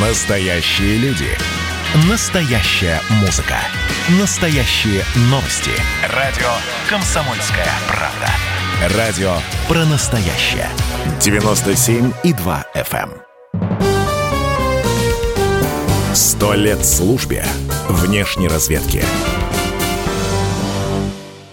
Настоящие люди. Настоящая музыка. Настоящие новости. Радио «Комсомольская правда». Радио про настоящее. 97,2 FM. эм. Сто лет службе внешней разведки.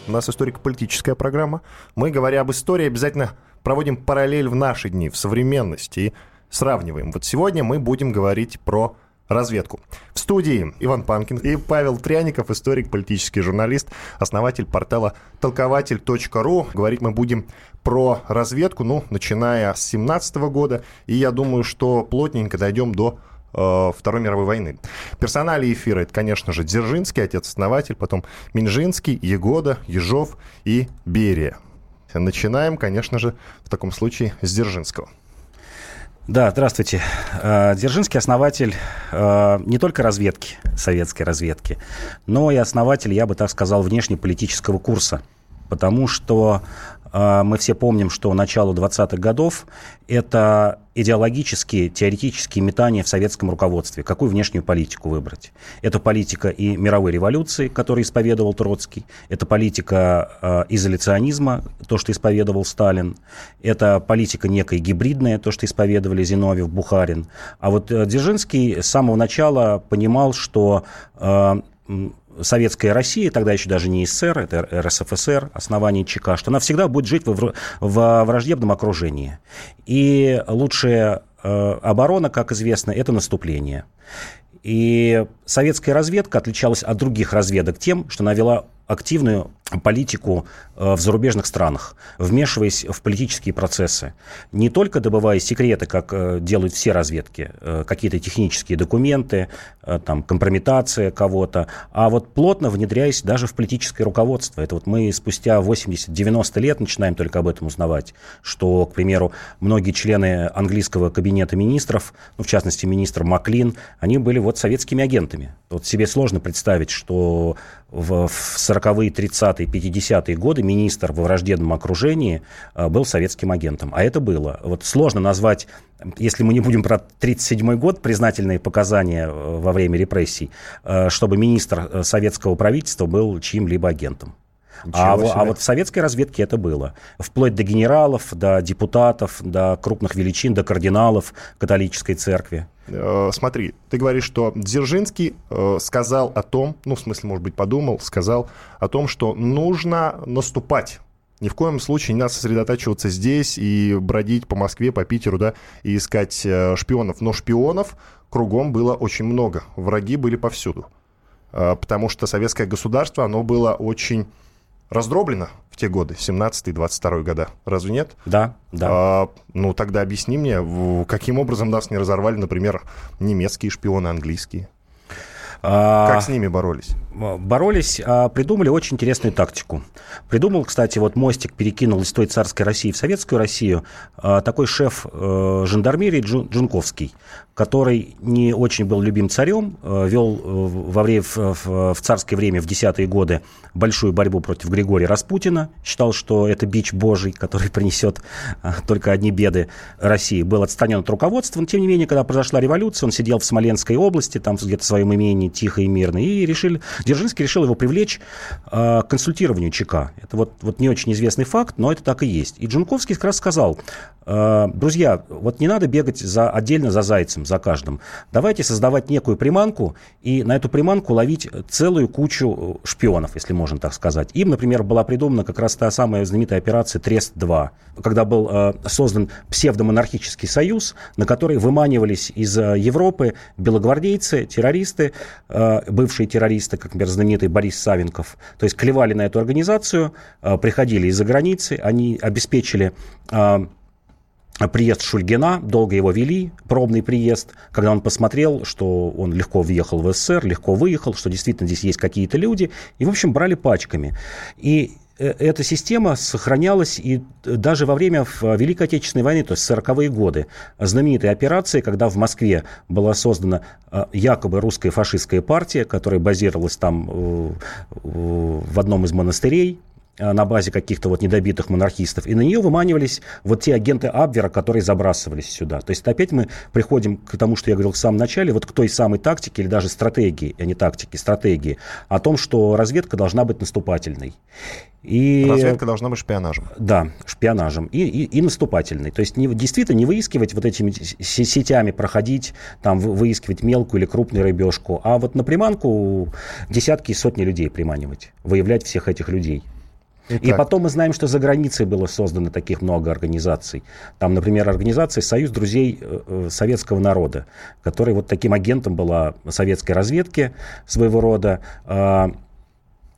У нас историко-политическая программа. Мы, говоря об истории, обязательно проводим параллель в наши дни, в современности и сравниваем. Вот сегодня мы будем говорить про разведку. В студии Иван Панкин и Павел Пряников, историк, политический журналист, основатель портала толкователь.ру. Говорить мы будем про разведку, ну, начиная с 17 года, и я думаю, что плотненько дойдем до э, Второй мировой войны. Персонали эфира это, конечно же, Дзержинский, отец-основатель, потом Минжинский, Егода, Ежов и Берия. Начинаем, конечно же, в таком случае с Дзержинского. Да, здравствуйте. Э, Дзержинский основатель э, не только разведки, советской разведки, но и основатель, я бы так сказал, внешнеполитического курса. Потому что мы все помним, что начало 20-х годов – это идеологические, теоретические метания в советском руководстве. Какую внешнюю политику выбрать? Это политика и мировой революции, которую исповедовал Троцкий. Это политика э, изоляционизма, то, что исповедовал Сталин. Это политика некой гибридная, то, что исповедовали Зиновьев, Бухарин. А вот э, Дзержинский с самого начала понимал, что э, советская Россия, тогда еще даже не СССР, это РСФСР, основание ЧК, что она всегда будет жить в, в враждебном окружении. И лучшая э, оборона, как известно, это наступление. И советская разведка отличалась от других разведок тем, что она вела активную политику э, в зарубежных странах, вмешиваясь в политические процессы. Не только добывая секреты, как э, делают все разведки, э, какие-то технические документы, там, компрометация кого-то, а вот плотно внедряясь даже в политическое руководство. Это вот мы спустя 80-90 лет начинаем только об этом узнавать, что, к примеру, многие члены английского кабинета министров, ну, в частности, министр Маклин, они были вот советскими агентами. Вот себе сложно представить, что в, в 40-е, 30-е, 50-е годы министр во враждебном окружении э, был советским агентом. А это было. Вот сложно назвать, если мы не будем про 1937 год, признательные показания э, во время репрессий, э, чтобы министр советского правительства был чьим-либо агентом. А, а вот в советской разведке это было. Вплоть до генералов, до депутатов, до крупных величин, до кардиналов католической церкви. Э, смотри, ты говоришь, что Дзержинский э, сказал о том, ну, в смысле, может быть, подумал, сказал о том, что нужно наступать. Ни в коем случае не надо сосредотачиваться здесь и бродить по Москве, по Питеру, да, и искать э, шпионов. Но шпионов кругом было очень много. Враги были повсюду. Потому что советское государство, оно было очень раздроблено в те годы, 17-22 года. Разве нет? Да, да. А, ну, тогда объясни мне, каким образом нас не разорвали, например, немецкие шпионы, английские? А, как с ними боролись? Боролись, а, придумали очень интересную тактику. Придумал, кстати, вот мостик перекинул из той царской России в советскую Россию а, такой шеф э, жандармерии Джунковский, который не очень был любим царем, э, вел э, во время, в царское время, в десятые годы, большую борьбу против Григория Распутина, считал, что это бич божий, который принесет только одни беды России, был отстранен от руководства, но тем не менее, когда произошла революция, он сидел в Смоленской области, там где-то в своем имении, тихо и мирно, и решили, Дзержинский решил его привлечь э, к консультированию ЧК. Это вот, вот не очень известный факт, но это так и есть. И Джунковский как раз сказал, э, друзья, вот не надо бегать за, отдельно за зайцем, за каждым. Давайте создавать некую приманку и на эту приманку ловить целую кучу шпионов, если можно так сказать. Им, например, была придумана как раз та самая знаменитая операция Трест-2, когда был э, создан псевдомонархический союз, на который выманивались из Европы белогвардейцы, террористы, Э, бывшие террористы, как, например, знаменитый Борис Савенков, то есть клевали на эту организацию, э, приходили из-за границы, они обеспечили э, приезд Шульгина, долго его вели, пробный приезд, когда он посмотрел, что он легко въехал в СССР, легко выехал, что действительно здесь есть какие-то люди, и, в общем, брали пачками. И эта система сохранялась и даже во время Великой Отечественной войны, то есть 40-е годы. Знаменитые операции, когда в Москве была создана э, якобы русская фашистская партия, которая базировалась там э, в одном из монастырей, Э, на базе каких-то вот недобитых монархистов, и на нее выманивались вот те агенты Абвера, которые забрасывались сюда. То есть опять мы приходим к тому, что я говорил в самом начале, вот к той самой тактике или даже стратегии, а не тактики, стратегии, о том, что разведка должна быть наступательной. И, Разведка должна быть шпионажем. Да, шпионажем. И, и, и наступательной. То есть не, действительно не выискивать вот этими сетями, проходить, там, выискивать мелкую или крупную рыбешку, а вот на приманку десятки и сотни людей приманивать, выявлять всех этих людей. Итак. И потом мы знаем, что за границей было создано таких много организаций. Там, например, организация «Союз друзей э, э, советского народа», которая вот таким агентом была советской разведки своего рода.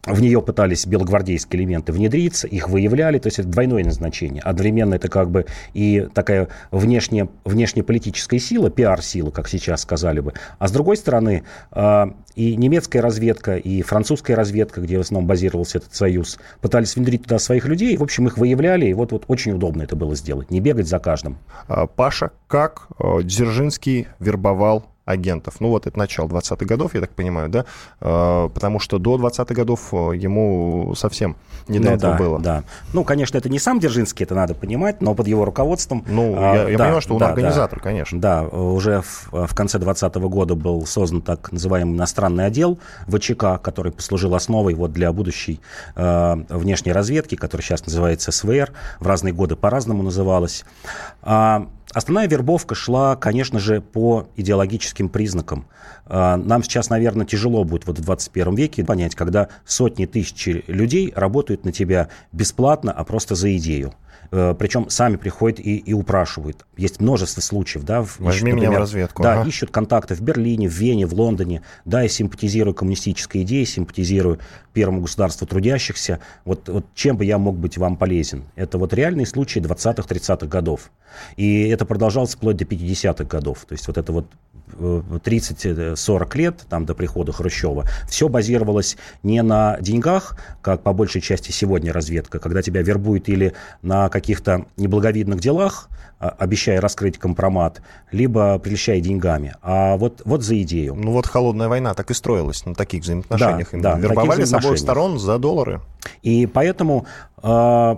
В нее пытались белогвардейские элементы внедриться, их выявляли, то есть это двойное назначение. Одновременно это как бы и такая внешне, внешнеполитическая сила, пиар-сила, как сейчас сказали бы. А с другой стороны, а, и немецкая разведка, и французская разведка, где в основном базировался этот союз, пытались внедрить туда своих людей, в общем, их выявляли, и вот, вот очень удобно это было сделать, не бегать за каждым. А, Паша, как э, Дзержинский вербовал агентов. Ну, вот это начало 20-х годов, я так понимаю, да? А, потому что до 20-х годов э, ему совсем не до ну, этого да, было. Да. Ну, конечно, это не сам Дзержинский, это надо понимать, но под его руководством... Ну, а, я, я да, понимаю, что он да, организатор, да, конечно. Да, уже в, в конце 20 -го года был создан так называемый иностранный отдел ВЧК, который послужил основой вот для будущей э, внешней разведки, которая сейчас называется СВР, в разные годы по-разному называлась. А, Основная вербовка шла, конечно же, по идеологическим признакам. А, нам сейчас, наверное, тяжело будет вот в 21 веке понять, когда сотни тысяч людей работают на тебя бесплатно, а просто за идею. Э, Причем сами приходят и, и упрашивают. Есть множество случаев. Да, Возьми ищут, меня в разведку. Да, ага. ищут контакты в Берлине, в Вене, в Лондоне. Да, я симпатизирую коммунистической идее, симпатизирую первому государству трудящихся. Вот, вот чем бы я мог быть вам полезен? Это вот реальные случаи 20-30-х годов. И это продолжалось вплоть до 50-х годов. То есть вот это вот 30-40 э, лет, там, до прихода Хрущева, все базировалось не на деньгах, как по большей части сегодня разведка, когда тебя вербуют или на каких-то неблаговидных делах, а, обещая раскрыть компромат, либо прельщая деньгами, а вот, вот за идею. Ну вот холодная война так и строилась на таких взаимоотношениях. Да, да, Вербовали с обоих сторон за доллары. И поэтому э,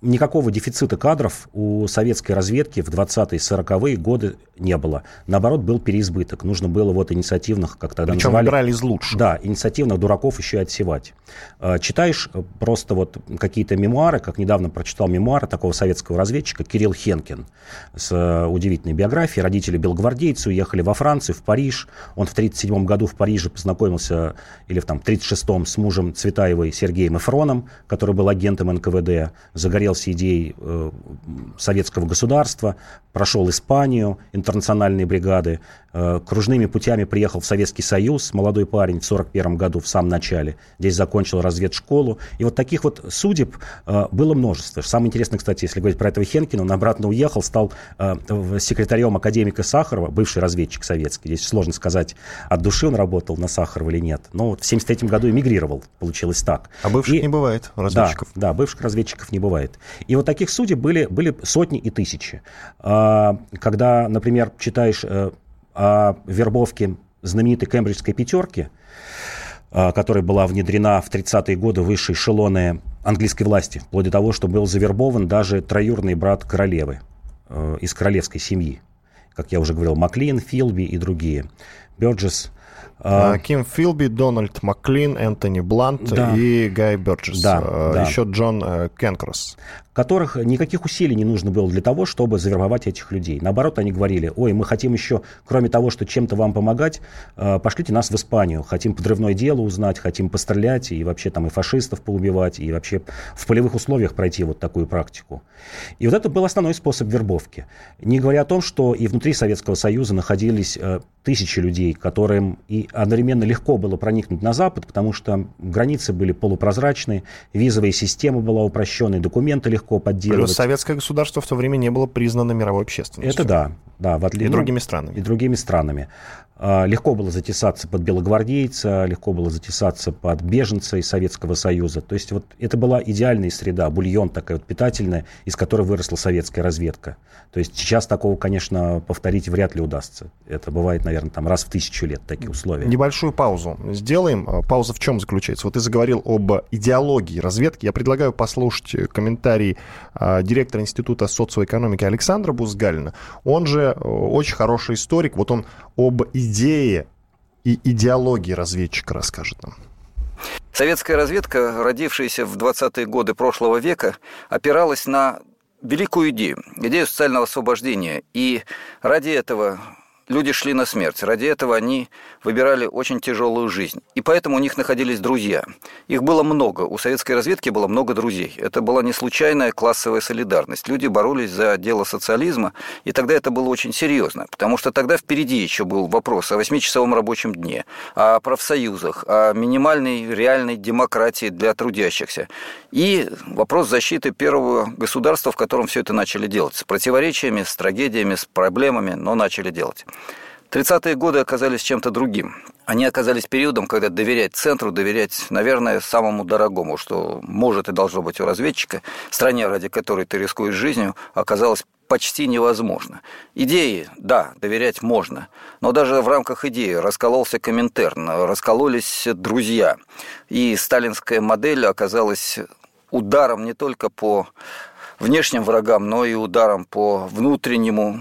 никакого дефицита кадров у советской разведки в 20-е 40-е годы не было. Наоборот, был переизбыток. Нужно было вот инициативных, как тогда Причем называли... выбирали из лучших. Да, инициативных дураков еще и отсевать. А, читаешь э, просто вот какие-то мемуары, как недавно прочитал мемуары такого советского разведчика Кирилл Хенкин с э, удивительной биографией. Родители белгвардейцы уехали во Францию, в Париж. Он в 1937 году в Париже познакомился, или в там, 1936 с мужем Цветаевой Сергеем Эфроном, который был агентом НКВД. Загорелся идеей э, советского государства, прошел Испанию, интернациональные бригады, э, кружными путями приехал в Советский Союз, молодой парень в 1941 году, в самом начале. Здесь закончил разведшколу. И вот таких вот судеб э, было множество. Самое интересное, кстати, если говорить про этого Хенкина, он обратно уехал, стал э, секретарем академика Сахарова, бывший разведчик советский. Здесь сложно сказать, от души он работал на Сахарова или нет. Но вот в 1973 году эмигрировал, получилось так. А бывших и, не бывает разведчиков? Да, да, бывших разведчиков не бывает. И вот таких судеб были, были сотни и тысячи. А, когда, например, читаешь э, о вербовке знаменитой кембриджской пятерки, э, которая была внедрена в 30-е годы в высшие эшелоны английской власти, вплоть до того, что был завербован даже троюрный брат королевы э, из королевской семьи. Как я уже говорил, Маклин, Филби и другие. Бёрджес а, Ким Филби, Дональд Маклин, Энтони Блант да. и Гай Бёрджес. Да, да. Еще Джон Кенкросс которых никаких усилий не нужно было для того, чтобы завербовать этих людей. Наоборот, они говорили, ой, мы хотим еще, кроме того, что чем-то вам помогать, э, пошлите нас в Испанию, хотим подрывное дело узнать, хотим пострелять и вообще там и фашистов поубивать, и вообще в полевых условиях пройти вот такую практику. И вот это был основной способ вербовки. Не говоря о том, что и внутри Советского Союза находились э, тысячи людей, которым и одновременно легко было проникнуть на Запад, потому что границы были полупрозрачные, визовая система была упрощенной, документы легко легко подделывать. Плюс советское государство в то время не было признано мировой общественностью. Это да. да в отли... И другими странами. И другими странами. А, легко было затесаться под белогвардейца, легко было затесаться под беженца из Советского Союза. То есть вот это была идеальная среда, бульон такая вот питательная, из которой выросла советская разведка. То есть сейчас такого, конечно, повторить вряд ли удастся. Это бывает, наверное, там раз в тысячу лет такие условия. Небольшую паузу сделаем. А, пауза в чем заключается? Вот ты заговорил об идеологии разведки. Я предлагаю послушать комментарий а, директора Института социоэкономики Александра Бузгалина. Он же очень хороший историк. Вот он об идее и идеологии разведчика расскажет нам. Советская разведка, родившаяся в 20-е годы прошлого века, опиралась на великую идею, идею социального освобождения. И ради этого люди шли на смерть. Ради этого они выбирали очень тяжелую жизнь. И поэтому у них находились друзья. Их было много. У советской разведки было много друзей. Это была не случайная классовая солидарность. Люди боролись за дело социализма, и тогда это было очень серьезно. Потому что тогда впереди еще был вопрос о восьмичасовом рабочем дне, о профсоюзах, о минимальной реальной демократии для трудящихся. И вопрос защиты первого государства, в котором все это начали делать. С противоречиями, с трагедиями, с проблемами, но начали делать. 30-е годы оказались чем-то другим. Они оказались периодом, когда доверять центру, доверять, наверное, самому дорогому, что может и должно быть у разведчика, стране, ради которой ты рискуешь жизнью, оказалось почти невозможно. Идеи, да, доверять можно, но даже в рамках идеи раскололся Коминтерн, раскололись друзья, и сталинская модель оказалась ударом не только по внешним врагам, но и ударом по внутреннему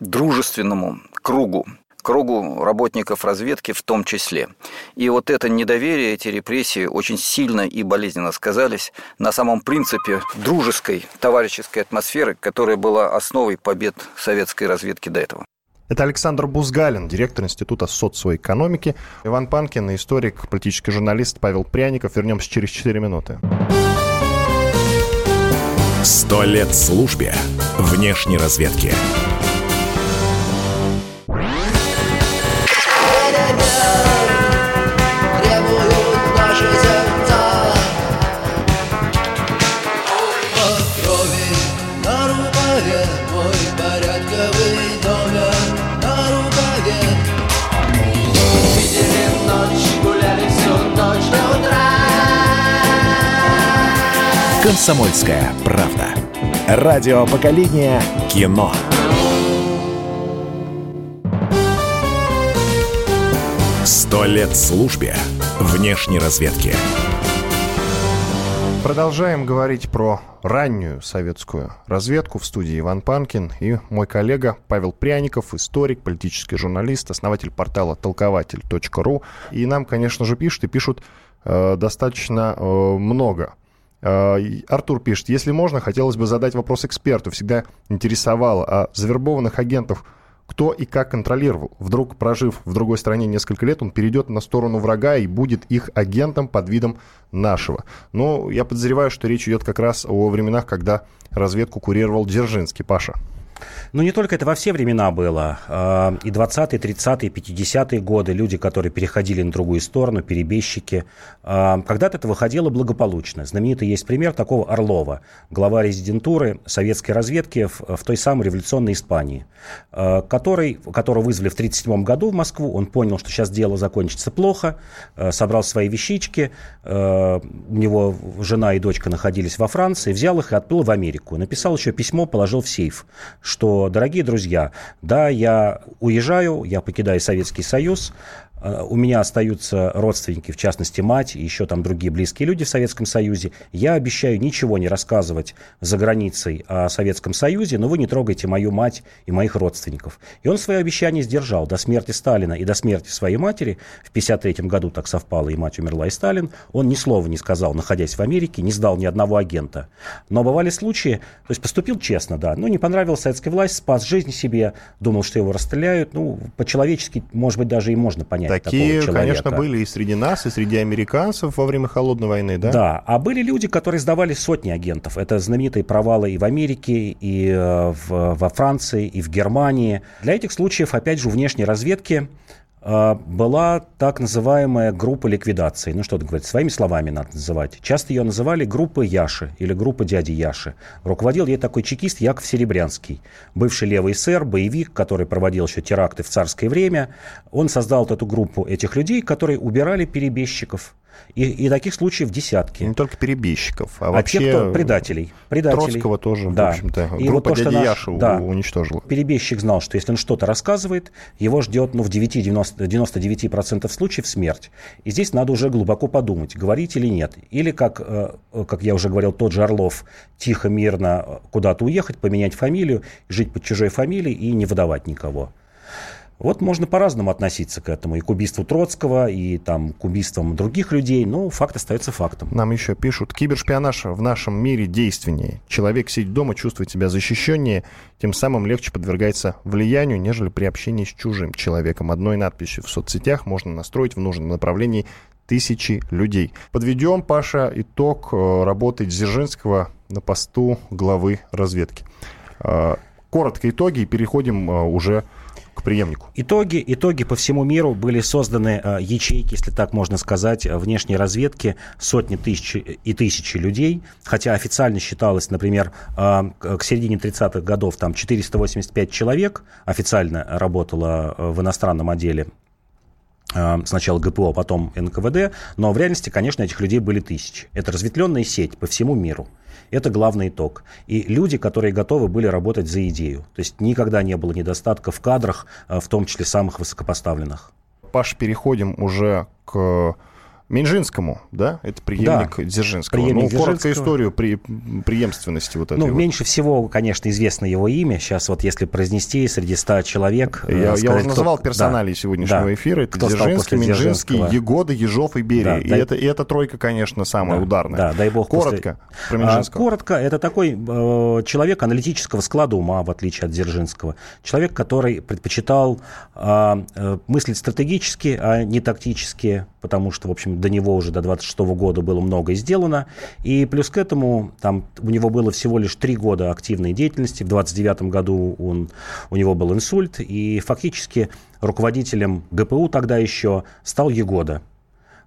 дружественному кругу кругу работников разведки в том числе. И вот это недоверие, эти репрессии очень сильно и болезненно сказались на самом принципе дружеской, товарищеской атмосферы, которая была основой побед советской разведки до этого. Это Александр Бузгалин, директор Института социоэкономики. Иван Панкин, историк, политический журналист Павел Пряников. Вернемся через 4 минуты. Сто лет службе внешней разведки. «Комсомольская правда». Радио поколения кино. Сто лет службе внешней разведки. Продолжаем говорить про раннюю советскую разведку в студии Иван Панкин и мой коллега Павел Пряников, историк, политический журналист, основатель портала толкователь.ру. И нам, конечно же, пишут и пишут э, достаточно э, много Артур пишет, если можно, хотелось бы задать вопрос эксперту. Всегда интересовало, а завербованных агентов кто и как контролировал? Вдруг, прожив в другой стране несколько лет, он перейдет на сторону врага и будет их агентом под видом нашего. Но я подозреваю, что речь идет как раз о временах, когда разведку курировал Дзержинский. Паша. Ну, не только это во все времена было. А, и 20-е, 30-е, 50-е годы люди, которые переходили на другую сторону, перебежчики. А, когда-то это выходило благополучно. Знаменитый есть пример такого Орлова, глава резидентуры советской разведки в, в той самой революционной Испании, а, который, которого вызвали в 1937 году в Москву. Он понял, что сейчас дело закончится плохо, собрал свои вещички, у него жена и дочка находились во Франции, взял их и отплыл в Америку. Написал еще письмо, положил в сейф, что, дорогие друзья, да, я уезжаю, я покидаю Советский Союз, у меня остаются родственники, в частности мать и еще там другие близкие люди в Советском Союзе. Я обещаю ничего не рассказывать за границей о Советском Союзе, но вы не трогайте мою мать и моих родственников. И он свое обещание сдержал до смерти Сталина и до смерти своей матери. В 1953 году так совпало, и мать умерла, и Сталин. Он ни слова не сказал, находясь в Америке, не сдал ни одного агента. Но бывали случаи, то есть поступил честно, да, ну не понравилась советская власть, спас жизнь себе, думал, что его расстреляют. Ну, по-человечески, может быть, даже и можно понять Такие, конечно, были и среди нас, и среди американцев во время Холодной войны, да? Да, а были люди, которые сдавали сотни агентов. Это знаменитые провалы и в Америке, и э, в, во Франции, и в Германии. Для этих случаев, опять же, у внешней разведки была так называемая группа ликвидации. Ну, что это говорить, своими словами надо называть. Часто ее называли группа Яши или группа дяди Яши. Руководил ей такой чекист Яков Серебрянский, бывший левый сэр, боевик, который проводил еще теракты в царское время. Он создал вот эту группу этих людей, которые убирали перебежчиков и, и таких случаев десятки. Не только перебежчиков, а, а вообще... те, кто предателей. предателей. Троцкого тоже, да. в общем-то, и группа вот то, дяди наш, Яши да, уничтожила. Перебежчик знал, что если он что-то рассказывает, его ждет ну, в 9-99% случаев смерть. И здесь надо уже глубоко подумать, говорить или нет. Или, как, э, как я уже говорил, тот же Орлов, тихо, мирно куда-то уехать, поменять фамилию, жить под чужой фамилией и не выдавать никого. Вот можно по-разному относиться к этому. И к убийству Троцкого, и там, к убийствам других людей. Но факт остается фактом. Нам еще пишут, кибершпионаж в нашем мире действеннее. Человек сидит дома, чувствует себя защищеннее, тем самым легче подвергается влиянию, нежели при общении с чужим человеком. Одной надписью в соцсетях можно настроить в нужном направлении тысячи людей. Подведем, Паша, итог э, работы Дзержинского на посту главы разведки. Э, коротко итоги и переходим э, уже преемнику. Итоги, итоги по всему миру были созданы э, ячейки, если так можно сказать, внешней разведки, сотни тысяч и тысячи людей, хотя официально считалось, например, э, к середине 30-х годов там 485 человек официально работало э, в иностранном отделе сначала ГПО, потом НКВД, но в реальности, конечно, этих людей были тысячи. Это разветвленная сеть по всему миру. Это главный итог. И люди, которые готовы были работать за идею. То есть никогда не было недостатка в кадрах, в том числе самых высокопоставленных. Паш, переходим уже к Минжинскому, да? Это преемник да, Дзержинского. Преемник ну, коротко историю при, преемственности вот этой. Ну, вот. меньше всего, конечно, известно его имя. Сейчас вот если произнести среди ста человек... Я, сказать, я уже называл кто... персоналей да, сегодняшнего да. эфира. Это кто Дзержинский, Минжинский, Егода, Ежов и Берия. Да, и, дай... это, и эта тройка, конечно, самая да, ударная. Да, дай бог. Коротко после... про Минжинского. А, коротко. Это такой э, человек аналитического склада ума, в отличие от Дзержинского. Человек, который предпочитал э, э, мыслить стратегически, а не тактически, потому что, в общем, до него уже до 20 26 года было многое сделано. И плюс к этому там у него было всего лишь три года активной деятельности. В 29 году он, у него был инсульт. И фактически руководителем ГПУ тогда еще стал Егода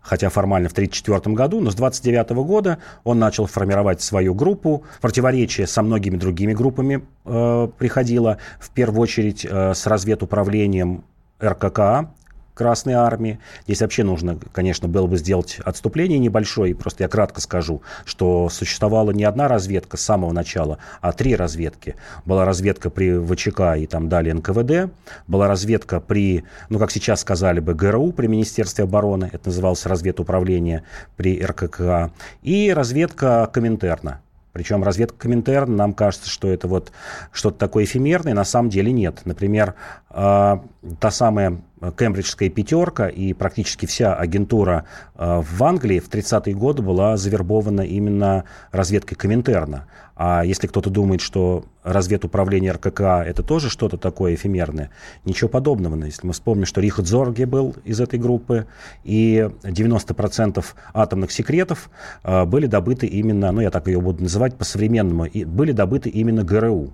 хотя формально в 1934 году, но с 1929 года он начал формировать свою группу. Противоречие со многими другими группами э, приходило, в первую очередь э, с разведуправлением РККА, Красной Армии. Здесь вообще нужно, конечно, было бы сделать отступление небольшое. И просто я кратко скажу, что существовала не одна разведка с самого начала, а три разведки. Была разведка при ВЧК и там далее НКВД. Была разведка при, ну, как сейчас сказали бы, ГРУ, при Министерстве обороны. Это называлось разведуправление при РКК. И разведка Коминтерна. Причем разведка Коминтерн, нам кажется, что это вот что-то такое эфемерное, на самом деле нет. Например, та самая кембриджская пятерка и практически вся агентура э, в Англии в 30-е годы была завербована именно разведкой Коминтерна. А если кто-то думает, что разведуправление РКК это тоже что-то такое эфемерное, ничего подобного. Если мы вспомним, что Рихард Зорге был из этой группы, и 90% атомных секретов э, были добыты именно, ну я так ее буду называть по-современному, были добыты именно ГРУ,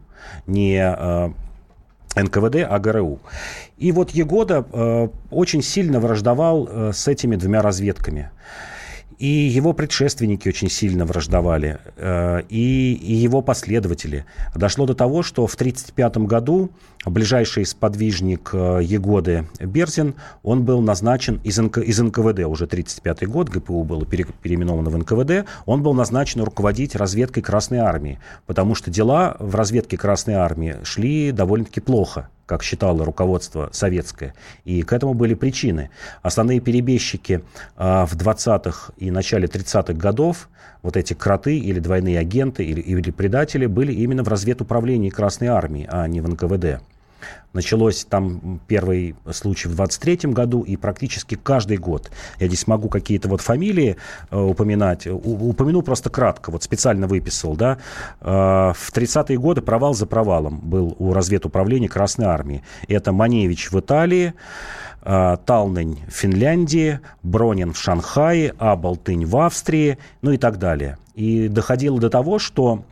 не НКВД, а ГРУ. И вот Егода э, очень сильно враждовал э, с этими двумя разведками. И его предшественники очень сильно враждовали, э, и, и его последователи. Дошло до того, что в 1935 году ближайший сподвижник э, Егоды Берзин, он был назначен из, НК, из НКВД, уже 1935 год, ГПУ было пере, переименовано в НКВД, он был назначен руководить разведкой Красной Армии, потому что дела в разведке Красной Армии шли довольно-таки плохо как считало руководство советское. И к этому были причины. Основные перебежчики э, в 20-х и начале 30-х годов, вот эти кроты или двойные агенты или, или предатели, были именно в разведуправлении Красной Армии, а не в НКВД. Началось там первый случай в 23 году и практически каждый год. Я здесь могу какие-то вот фамилии э, упоминать. У, упомяну просто кратко, вот специально выписал, да. Э, в 30-е годы провал за провалом был у разведуправления Красной Армии. Это Маневич в Италии, э, Талнень в Финляндии, Бронин в Шанхае, Абалтынь в Австрии, ну и так далее. И доходило до того, что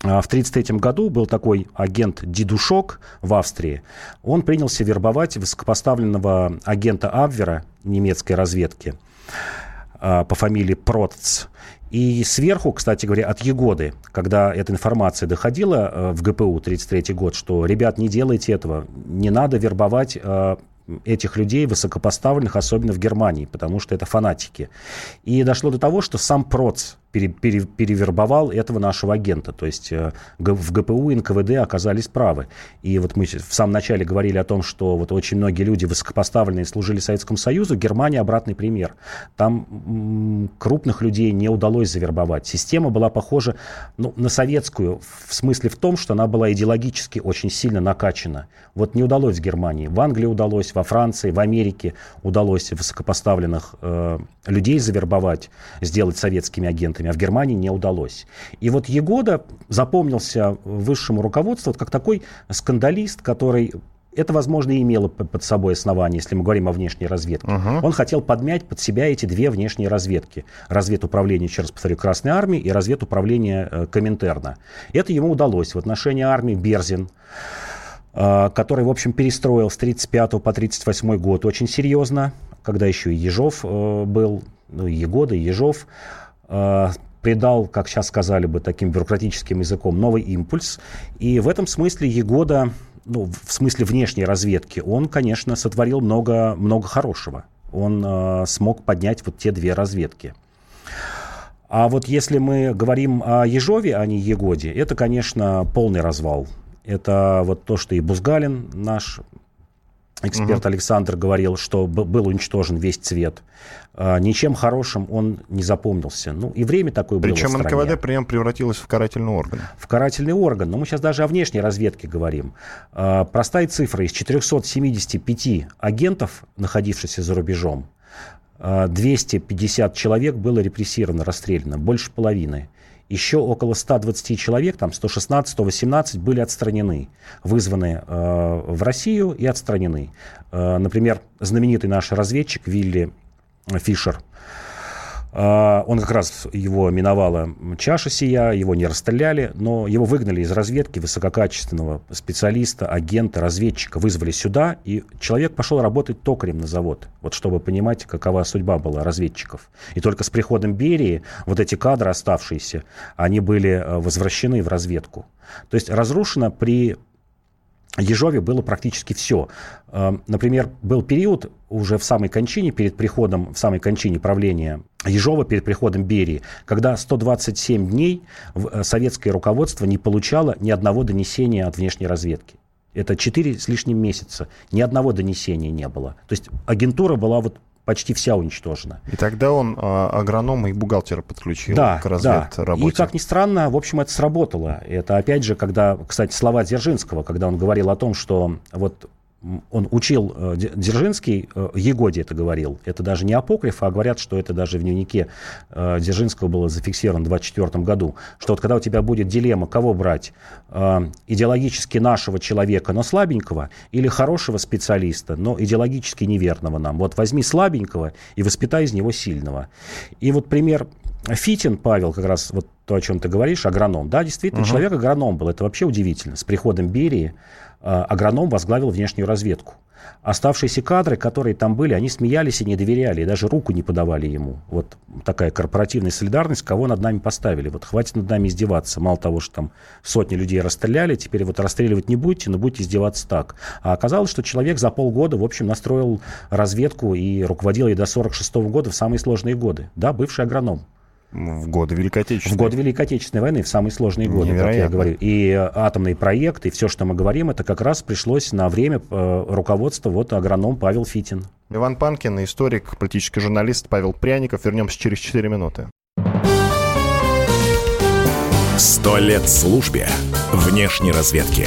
в 1933 году был такой агент Дидушок в Австрии. Он принялся вербовать высокопоставленного агента Абвера немецкой разведки а, по фамилии Протц. И сверху, кстати говоря, от Егоды, когда эта информация доходила э, в ГПУ 1933 год, что, ребят, не делайте этого, не надо вербовать этих людей высокопоставленных, особенно в Германии, потому что это фанатики. И дошло до того, что сам Проц пере, пере, перевербовал этого нашего агента. То есть э, в ГПУ и НКВД оказались правы. И вот мы в самом начале говорили о том, что вот очень многие люди высокопоставленные служили Советскому Союзу. Германия обратный пример. Там крупных людей не удалось завербовать. Система была похожа ну, на советскую в смысле в том, что она была идеологически очень сильно накачана. Вот не удалось в Германии. В Англии удалось, во Франции, в Америке удалось высокопоставленных э, людей завербовать, сделать советскими агентами а в Германии не удалось. И вот Егода запомнился высшему руководству как такой скандалист, который это, возможно, и имело под собой основание, если мы говорим о внешней разведке. Uh-huh. Он хотел подмять под себя эти две внешние разведки. Разведуправление, еще раз повторю, Красной Армии и разведуправление э, Коминтерна. Это ему удалось. В отношении армии Берзин, э, который, в общем, перестроил с 35 по 38 год очень серьезно, когда еще и Ежов э, был, ну, и Егода, и Ежов. Э, придал, как сейчас сказали бы таким бюрократическим языком, новый импульс. И в этом смысле Егода, ну, в смысле внешней разведки, он, конечно, сотворил много, много хорошего. Он э, смог поднять вот те две разведки. А вот если мы говорим о Ежове, а не Егоде, это, конечно, полный развал. Это вот то, что и Бузгалин, наш Эксперт угу. Александр говорил, что был уничтожен весь цвет. А, ничем хорошим он не запомнился. Ну, и время такое Причем было Причем НКВД прям превратилось в карательный орган. В карательный орган. Но мы сейчас даже о внешней разведке говорим. А, простая цифра. Из 475 агентов, находившихся за рубежом, 250 а, человек было репрессировано, расстреляно. Больше половины еще около 120 человек, там 116-118 были отстранены, вызваны э, в Россию и отстранены. Э, например, знаменитый наш разведчик Вилли Фишер – а, он как раз его миновала чаша сия, его не расстреляли, но его выгнали из разведки высококачественного специалиста, агента, разведчика, вызвали сюда, и человек пошел работать токарем на завод, вот чтобы понимать, какова судьба была разведчиков. И только с приходом Берии вот эти кадры оставшиеся, они были э, возвращены в разведку. То есть разрушено при Ежове было практически все. Эм, например, был период уже в самой кончине, перед приходом, в самой кончине правления Ежова, перед приходом Берии, когда 127 дней э, советское руководство не получало ни одного донесения от внешней разведки. Это 4 с лишним месяца. Ни одного донесения не было. То есть агентура была вот почти вся уничтожена. И тогда он а, агронома и бухгалтера подключил да, к разведработе. Да. И, как ни странно, в общем, это сработало. Это, опять же, когда, кстати, слова Дзержинского, когда он говорил о том, что вот он учил, э, Дзержинский, э, Егоде это говорил, это даже не апокриф, а говорят, что это даже в дневнике э, Дзержинского было зафиксировано в 24 году, что вот когда у тебя будет дилемма, кого брать, идеологически нашего человека, но слабенького, или хорошего специалиста, но идеологически неверного нам, вот возьми слабенького и воспитай из него сильного. И вот пример Фитин Павел, как раз вот то, о чем ты говоришь, агроном. Да, действительно, угу. человек агроном был. Это вообще удивительно. С приходом Берии агроном возглавил внешнюю разведку. Оставшиеся кадры, которые там были, они смеялись и не доверяли, и даже руку не подавали ему. Вот такая корпоративная солидарность, кого над нами поставили. Вот хватит над нами издеваться. Мало того, что там сотни людей расстреляли, теперь вот расстреливать не будете, но будете издеваться так. А оказалось, что человек за полгода, в общем, настроил разведку и руководил ей до 46 года в самые сложные годы. Да, бывший агроном. В годы Великой Отечественной. В годы Великой Отечественной войны, в самые сложные годы, Невероятно. как я говорю. И атомный проект, и все, что мы говорим, это как раз пришлось на время э, руководства вот агроном Павел Фитин. Иван Панкин, историк, политический журналист Павел Пряников. Вернемся через 4 минуты. Сто лет службе внешней разведки.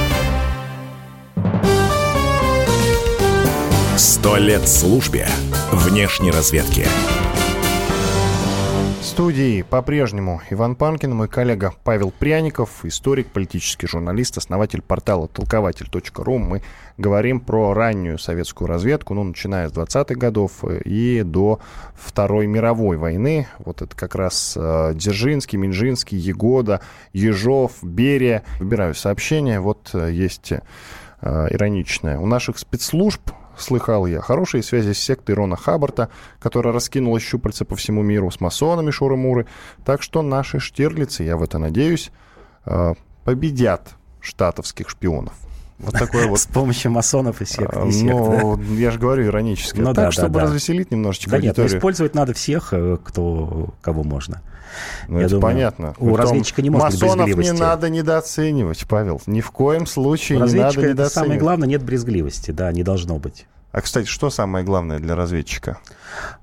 Сто лет службе внешней разведки. В студии по-прежнему Иван Панкин, мой коллега Павел Пряников, историк, политический журналист, основатель портала толкователь.ру. Мы говорим про раннюю советскую разведку, ну, начиная с 20-х годов и до Второй мировой войны. Вот это как раз э, Дзержинский, Минжинский, Егода, Ежов, Берия. Выбираю сообщение. Вот э, есть э, ироничное. У наших спецслужб слыхал я. Хорошие связи с сектой Рона Хаббарта, которая раскинула щупальца по всему миру с масонами Шуры-Муры. Так что наши штирлицы, я в это надеюсь, э, победят штатовских шпионов. Вот такое вот. С помощью масонов и сект. А, ну, я же говорю иронически. Ну, так, да, чтобы да, развеселить немножечко да аудиторию. нет, использовать надо всех, э, кто, кого можно. Ну, это думаю, понятно. У Притом разведчика не может масонов быть не надо недооценивать, Павел. Ни в коем случае у не надо недооценивать. это самое главное, нет брезгливости, да, не должно быть. А, кстати, что самое главное для разведчика?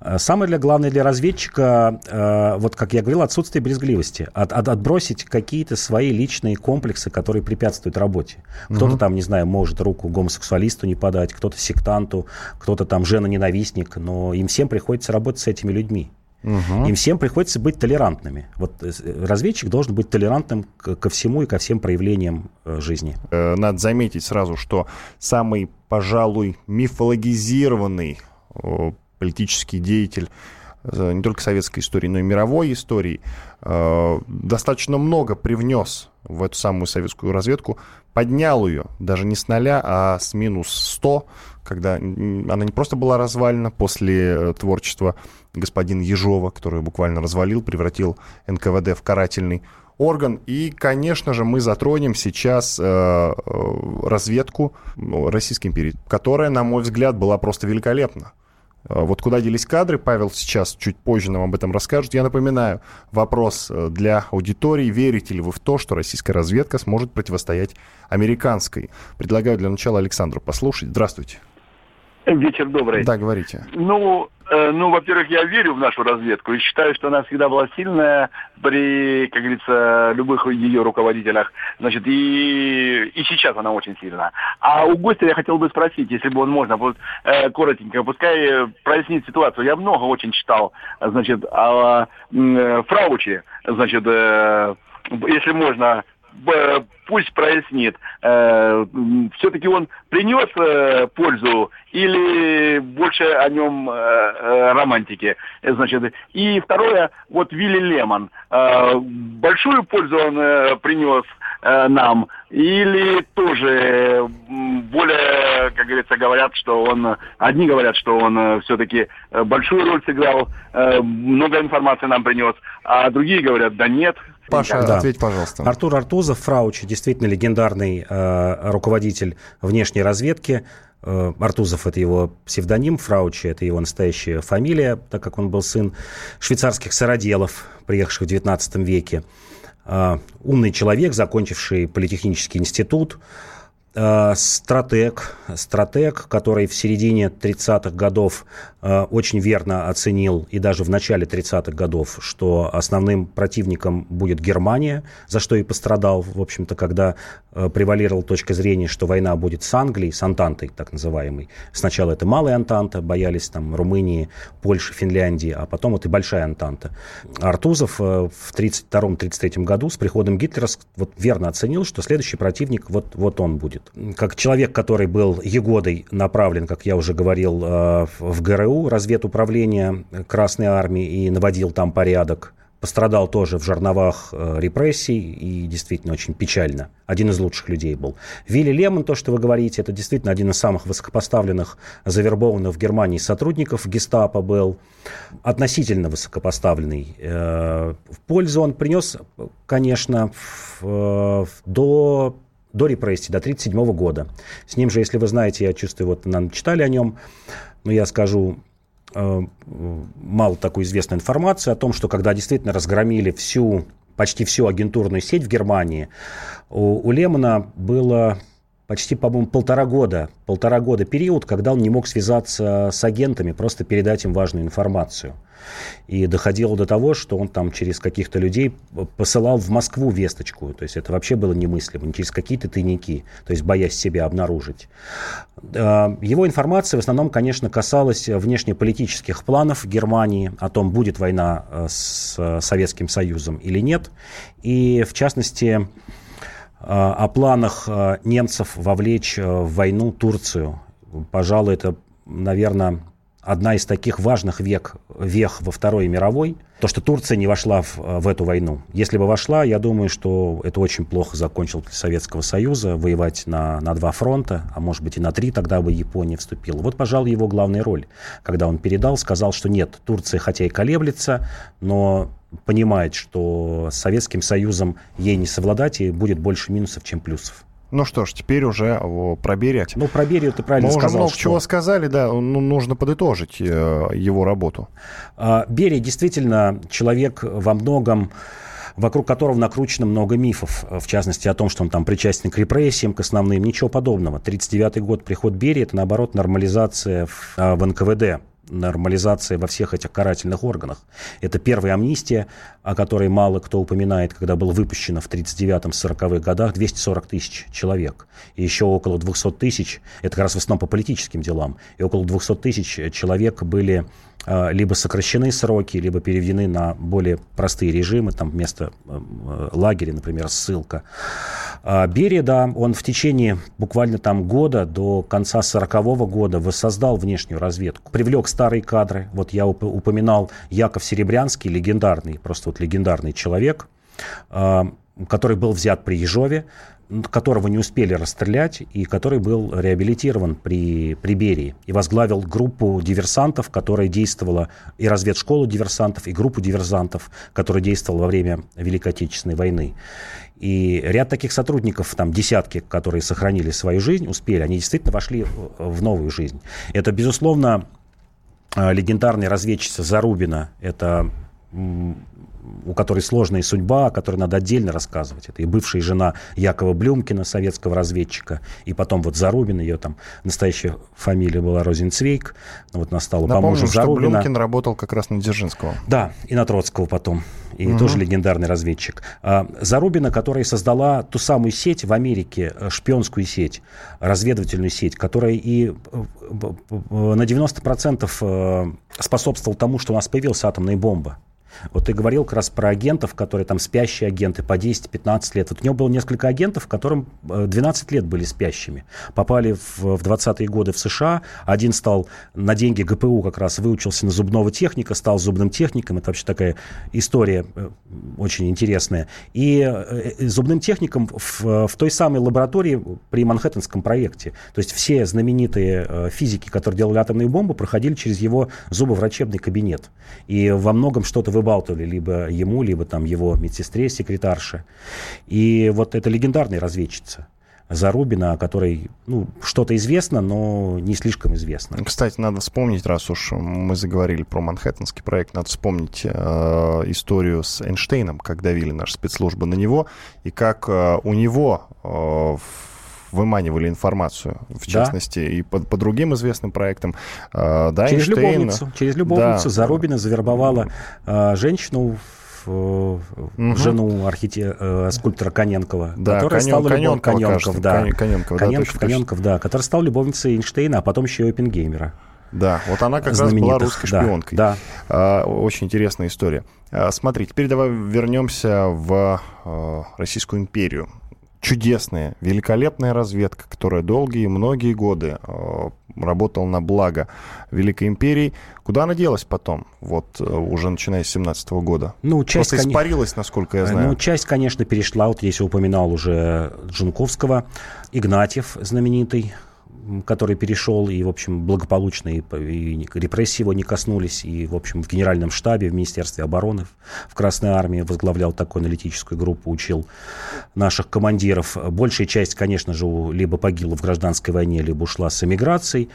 Э, самое для главное для разведчика, э, вот как я говорил, отсутствие брезгливости. От, от, отбросить какие-то свои личные комплексы, которые препятствуют работе. Кто-то угу. там, не знаю, может руку гомосексуалисту не подать, кто-то сектанту, кто-то там жена-ненавистник, но им всем приходится работать с этими людьми. Угу. Им всем приходится быть толерантными. Вот э, разведчик должен быть толерантным ко всему и ко всем проявлениям э, жизни. Э, надо заметить сразу, что самый, пожалуй, мифологизированный политический деятель не только советской истории, но и мировой истории, достаточно много привнес в эту самую советскую разведку, поднял ее даже не с нуля, а с минус 100, когда она не просто была развалена после творчества господин Ежова, который буквально развалил, превратил НКВД в карательный орган. И, конечно же, мы затронем сейчас э, э разведку ну, Российской империи, которая, на мой взгляд, была просто великолепна. Э, вот куда делись кадры, Павел сейчас чуть позже нам об этом расскажет. Я напоминаю, вопрос э, для аудитории. Верите ли вы в то, что российская разведка сможет противостоять американской? Предлагаю для начала Александру послушать. Здравствуйте. Вечер добрый. Да, говорите. Ну, э, ну, во-первых, я верю в нашу разведку и считаю, что она всегда была сильная при, как говорится, любых ее руководителях. Значит, и, и сейчас она очень сильна. А у гостя я хотел бы спросить, если бы он можно, вот, э, коротенько, пускай прояснит ситуацию. Я много очень читал, значит, о э, Фрауче, значит, э, если можно, пусть прояснит, э, все-таки он принес э, пользу или больше о нем э, романтики. Значит, и второе, вот Вилли Лемон, большую пользу он принес нам, или тоже более, как говорится, говорят, что он, одни говорят, что он все-таки большую роль сыграл, много информации нам принес, а другие говорят, да нет, Паша, да. ответь, пожалуйста. Артур Артузов, Фраучи, действительно легендарный э, руководитель внешней разведки. Э, Артузов – это его псевдоним, Фраучи – это его настоящая фамилия, так как он был сын швейцарских сыроделов, приехавших в XIX веке. Э, умный человек, закончивший политехнический институт, стратег, стратег, который в середине 30-х годов э, очень верно оценил, и даже в начале 30-х годов, что основным противником будет Германия, за что и пострадал, в общем-то, когда э, превалировала точка зрения, что война будет с Англией, с Антантой так называемой. Сначала это малая Антанта, боялись там Румынии, Польши, Финляндии, а потом вот и большая Антанта. Артузов в 32-33 году с приходом Гитлера вот верно оценил, что следующий противник вот, вот он будет как человек, который был Егодой направлен, как я уже говорил, э, в ГРУ, разведуправление Красной Армии, и наводил там порядок, пострадал тоже в жерновах э, репрессий и действительно очень печально. Один из лучших людей был. Вилли Лемон, то, что вы говорите, это действительно один из самых высокопоставленных, завербованных в Германии сотрудников гестапо был. Относительно высокопоставленный. Э, в пользу он принес, конечно, до до репрессий, до 1937 года. С ним же, если вы знаете, я чувствую, вот нам читали о нем, но я скажу э, мало такой известной информации о том, что когда действительно разгромили всю, почти всю агентурную сеть в Германии, у, у Лемона было почти, по-моему, полтора года, полтора года период, когда он не мог связаться с агентами, просто передать им важную информацию. И доходило до того, что он там через каких-то людей посылал в Москву весточку. То есть это вообще было немыслимо, не через какие-то тайники, то есть боясь себя обнаружить. А, его информация в основном, конечно, касалась внешнеполитических планов Германии, о том, будет война э, с Советским Союзом или нет. И, в частности, э, о планах э, немцев вовлечь в войну Турцию. Пожалуй, это, наверное, одна из таких важных век, вех во Второй мировой, то, что Турция не вошла в, в эту войну. Если бы вошла, я думаю, что это очень плохо закончилось для Советского Союза, воевать на, на два фронта, а может быть и на три, тогда бы Япония вступила. Вот, пожалуй, его главная роль, когда он передал, сказал, что нет, Турция хотя и колеблется, но понимает, что с Советским Союзом ей не совладать, и будет больше минусов, чем плюсов. Ну что ж, теперь уже про Берия. Ну, про Берию ты правильно Мы сказал. уже много что... чего сказали, да, ну, нужно подытожить э, его работу. А, Берия действительно человек во многом вокруг которого накручено много мифов, в частности о том, что он там причастен к репрессиям, к основным, ничего подобного. 1939 год, приход Берии, это наоборот нормализация в, а, в НКВД нормализация во всех этих карательных органах. Это первая амнистия, о которой мало кто упоминает, когда было выпущено в 1939-40-х годах 240 тысяч человек. И еще около 200 тысяч, это как раз в основном по политическим делам, и около 200 тысяч человек были либо сокращены сроки, либо переведены на более простые режимы, там вместо э, э, лагеря, например, ссылка. А Берия, да, он в течение буквально там года до конца 40-го года воссоздал внешнюю разведку, привлек старые кадры. Вот я упоминал Яков Серебрянский, легендарный, просто вот легендарный человек, который был взят при Ежове, которого не успели расстрелять и который был реабилитирован при, при Берии и возглавил группу диверсантов, которая действовала, и разведшколу диверсантов, и группу диверсантов, которая действовала во время Великой Отечественной войны. И ряд таких сотрудников, там десятки, которые сохранили свою жизнь, успели, они действительно вошли в новую жизнь. Это, безусловно, э, легендарная разведчица Зарубина, это у которой сложная судьба, о которой надо отдельно рассказывать. Это и бывшая жена Якова Блюмкина, советского разведчика, и потом вот Зарубин, ее там настоящая фамилия была Розенцвейк, вот настала Напомним, по мужу что Зарубина. Блюмкин работал как раз на Дзержинского. Да, и на Троцкого потом, и Угу. тоже легендарный разведчик. А, Зарубина, которая создала ту самую сеть в Америке, э, шпионскую сеть, разведывательную сеть, которая и э, на 90% э, способствовала тому, что у нас появилась атомная бомба. Вот ты говорил как раз про агентов, которые там спящие агенты по 10-15 лет. Вот у него было несколько агентов, которым 12 лет были спящими. Попали в, в 20-е годы в США. Один стал на деньги ГПУ как раз выучился на зубного техника, стал зубным техником. Это вообще такая история э, очень интересная. И э, зубным техником в, в той самой лаборатории при Манхэттенском проекте. То есть все знаменитые э, физики, которые делали атомные бомбы, проходили через его зубоврачебный кабинет. И во многом что-то выбалтывали либо ему, либо там его медсестре, секретарше. И вот это легендарная разведчица. Зарубина, о которой ну, что-то известно, но не слишком известно. Кстати, надо вспомнить, раз уж мы заговорили про Манхэттенский проект, надо вспомнить э, историю с Эйнштейном, как давили наши спецслужбы на него, и как э, у него э, выманивали информацию, в частности, да. и по, по другим известным проектам. Э, да, через Эйнштейн, любовницу, через любовницу да. Зарубина завербовала э, женщину угу. жену архите... э, скульптора Коненкова, да, которая Конен... стала Коненкова, любов... Коненков, да. Коненков, да, Коненков, точно, Коненков, да, которая стала любовницей Эйнштейна, а потом еще и Оппенгеймера. Да, вот она как раз была русской шпионкой. Да, да. Очень интересная история. А, смотри, теперь давай вернемся в а, Российскую империю. Чудесная, великолепная разведка, которая долгие, многие годы а, работала на благо Великой империи. Куда она делась потом, вот уже начиная с 17 года? Ну, часть, Просто испарилась, насколько я знаю. Ну, часть, конечно, перешла. Вот здесь я упоминал уже Джунковского. Игнатьев знаменитый, который перешел, и, в общем, благополучно, и, и репрессии его не коснулись, и, в общем, в Генеральном штабе, в Министерстве обороны, в Красной Армии возглавлял такую аналитическую группу, учил наших командиров. Большая часть, конечно же, либо погибла в гражданской войне, либо ушла с эмиграцией.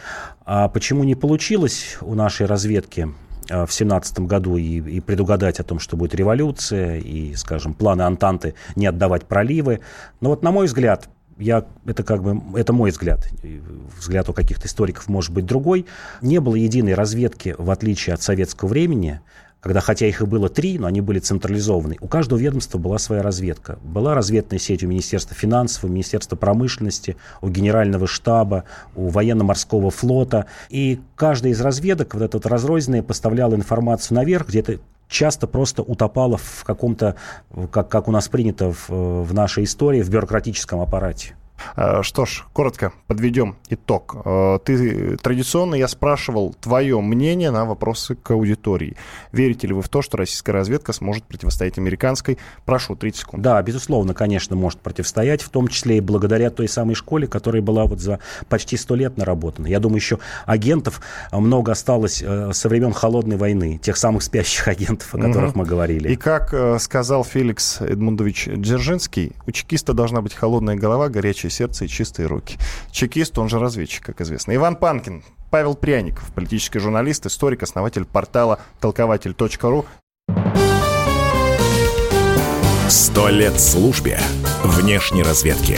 А почему не получилось у нашей разведки в семнадцатом году и, и предугадать о том, что будет революция, и, скажем, планы Антанты не отдавать проливы. Но вот, на мой взгляд, я, это как бы, это мой взгляд, взгляд у каких-то историков может быть другой, не было единой разведки, в отличие от советского времени, когда, хотя их и было три, но они были централизованы. У каждого ведомства была своя разведка. Была разведная сеть у Министерства финансов, у Министерства промышленности, у Генерального штаба, у военно-морского флота. И каждая из разведок, вот эта вот разрозненная, поставляла информацию наверх, где-то часто просто утопала в каком-то, как, как у нас принято в, в нашей истории, в бюрократическом аппарате. Э, что ж, коротко подведем итог. Э, ты традиционно я спрашивал твое мнение на вопросы к аудитории. Верите ли вы в то, что российская разведка сможет противостоять американской? Прошу, 30 секунд. Да, безусловно, конечно, может противостоять, в том числе и благодаря той самой школе, которая была вот за почти сто лет наработана. Я думаю, еще агентов много осталось э, со времен Холодной войны, тех самых спящих агентов, о которых угу. мы говорили. И как сказал Феликс Эдмундович Дзержинский, у чекиста должна быть холодная голова, горячая сердце и чистые руки. Чекист, он же разведчик, как известно. Иван Панкин, Павел Пряников, политический журналист, историк, основатель портала толкователь.ру. Сто лет службе внешней разведки.